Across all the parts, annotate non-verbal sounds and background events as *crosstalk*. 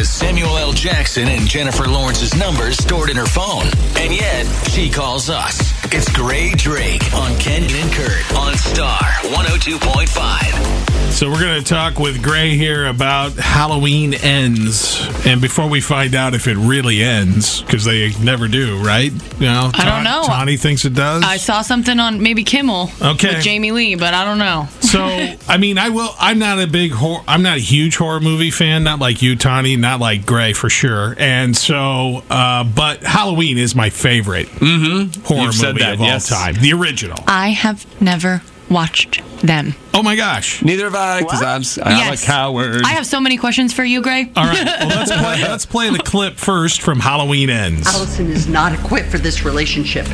has Samuel L. Jackson and Jennifer Lawrence's numbers stored in her phone. And yet, she calls us. It's Grae Drake on Ken and Kurt on Star 102.5. So we're going to talk with Grae here about Halloween ends, and before we find out if it really ends, because they never do, right? You know, I don't know. Tawny thinks it does. I saw something on maybe Kimmel Okay. with Jamie Lee, but I don't know. so *laughs* I mean, I will. I'm not a big horror. I'm not a huge horror movie fan. Not like you, Tawny. Not like Grae for sure. And so, uh, but Halloween is my favorite Mm-hmm. horror You've said movie that, of all time. The original. I have never watched them. Oh my gosh. Neither have I, because I'm, I'm Yes. a coward. I have so many questions for you, Grae. All right. Well, let's *laughs* play. Let's play the clip first from Halloween Ends. Allyson is not equipped for this relationship,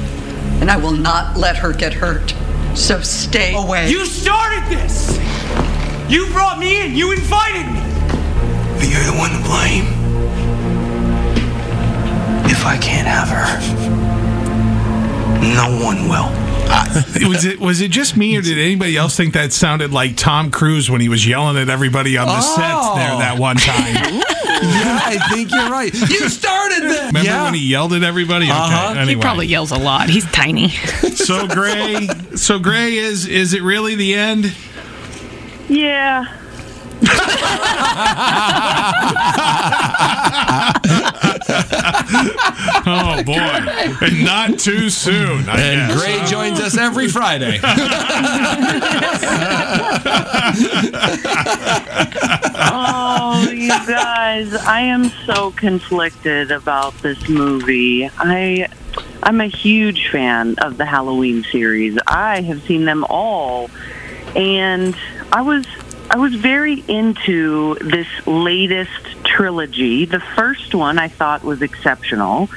and I will not let her get hurt. So stay away. You started this! You brought me in, you invited me! But you're the one to blame. If I can't have her, no one will. *laughs* was it was it just me or did anybody else think that sounded like Tom Cruise when he was yelling at everybody on the set there that one time? *laughs* yeah, I think you're right. You started this. Remember yeah. when he yelled at everybody? Okay, Uh-huh. anyway. He probably yells a lot. He's tiny. *laughs* so Grae, so Grae is is it really the end? Yeah. Oh boy, And not too soon. I And guess. Grae joins us every Friday. *laughs* Oh, you guys, I am so conflicted about this movie. I I'm a huge fan of the Halloween series. I have seen them all and I was I was very into this latest trilogy. The first one I thought was exceptional.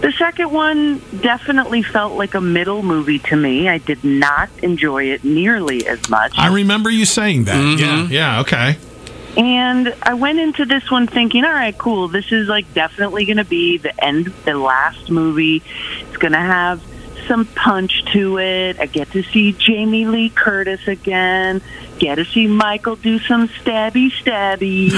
The second one definitely felt like a middle movie to me. I did not enjoy it nearly as much. I remember you saying that. Mm-hmm. Yeah, yeah, okay. And I went into this one thinking, all right, cool. This is like definitely going to be the end, the last movie. It's going to have some punch to it. I get to see Jamie Lee Curtis again. Get to see Michael do some stabby stabby.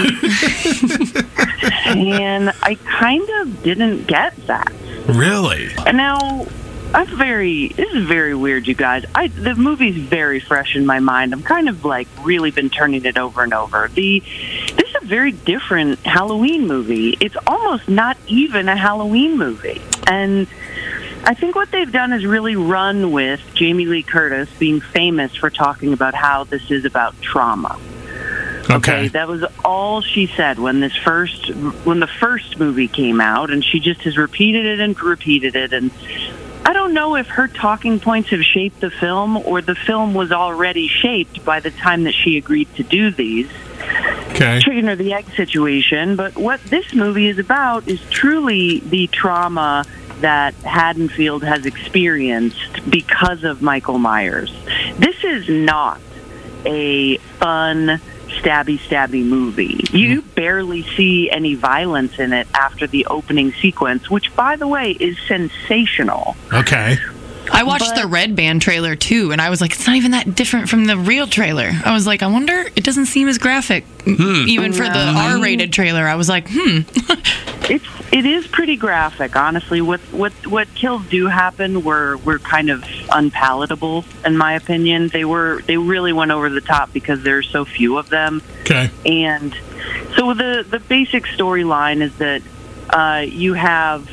*laughs* and I kind of didn't get that. Really? And now I'm very. This is very weird, you guys. I the movie's very fresh in my mind. I'm kind of like really been turning it over and over. The this is a very different Halloween movie. It's almost not even a Halloween movie, and I think what they've done is really run with Jamie Lee Curtis being famous for talking about how this is about trauma. Okay. That was all she said when this first when the first movie came out and she just has repeated it and repeated it and I don't know if her talking points have shaped the film or the film was already shaped by the time that she agreed to do these. Okay. Chicken or the egg situation, but what this movie is about is truly the trauma that Haddonfield has experienced because of Michael Myers. This is not a fun stabby stabby movie. You barely see any violence in it after the opening sequence, which by the way is sensational. Okay. I watched the Red Band trailer too, and I was like, it's not even that different from the real trailer. I was like, I wonder, it doesn't seem as graphic, m- even for the R-rated trailer. I was like, hmm. *laughs* It's it is pretty graphic, honestly. What what what kills do happen were were kind of unpalatable in my opinion. They were they really went over the top because there's so few of them. Okay. And so the the basic storyline is that uh, you have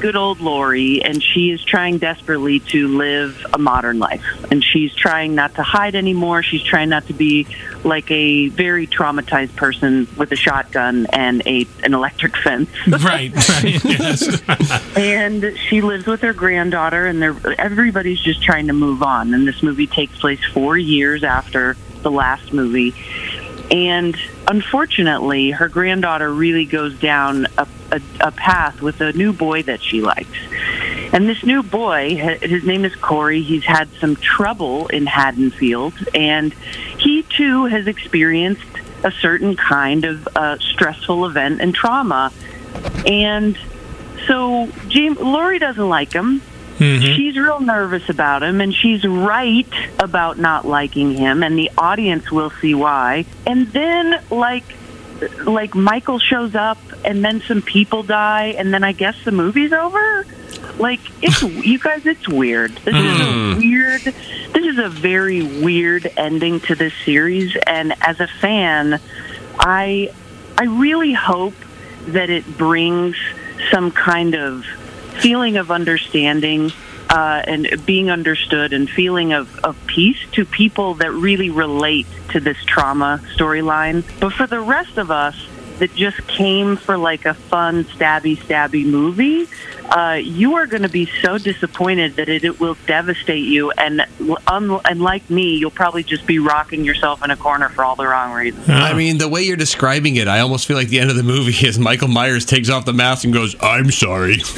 good old Laurie, and she is trying desperately to live a modern life, and she's trying not to hide anymore. She's trying not to be like a very traumatized person with a shotgun and a an electric fence. *laughs* right. Right. Yes. *laughs* and she lives with her granddaughter and they're everybody's just trying to move on and this movie takes place four years after the last movie and unfortunately her granddaughter really goes down a, a, a path with a new boy that she likes and this new boy his name is corey he's had some trouble in haddonfield and he too has experienced a certain kind of uh, stressful event and trauma and so Jim, Laurie doesn't like him. She's real nervous about him, and she's right about not liking him, and the audience will see why. And then, like, like Michael shows up and then some people die and then I guess the movie's over. Like it's *laughs* you guys, it's weird. This is a hmm. weird. This is a very weird ending to this series, and as a fan, I I really hope that it brings some kind of feeling of understanding uh, and being understood and feeling of, of peace to people that really relate to this trauma storyline. But for the rest of us that just came for like a fun stabby stabby movie, uh, you are going to be so disappointed that it, it will devastate you. And un- and like me, you'll probably just be rocking yourself in a corner for all the wrong reasons. I mean, the way you're describing it, I almost feel like the end of the movie is Michael Myers takes off the mask and goes, "I'm sorry, *laughs*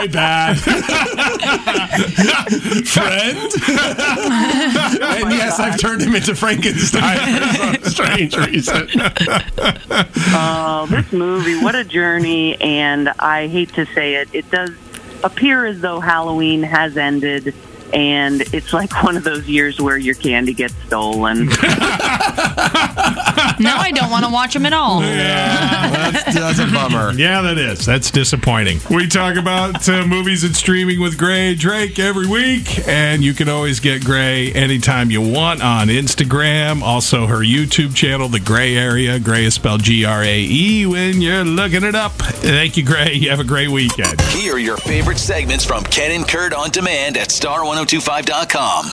my bad, *laughs* friend." *laughs* and yes, I've turned him into Frankenstein for some *laughs* strange reason. Oh, this movie, what a journey. And I hate to say it, it does appear as though Halloween has ended. And it's like one of those years where your candy gets stolen. Now I don't want to watch them at all. That's, that's a bummer. *laughs* Yeah, that is. That's disappointing. We talk about uh, movies and streaming with Grae Drake every week, and you can always get Grae anytime you want on Instagram. Also, her YouTube channel, The Gray Area. Grae is spelled G R A E when you're looking it up. Thank you, Grae. You have a great weekend. Here are your favorite segments from Ken and Kurt on demand at star1025.com.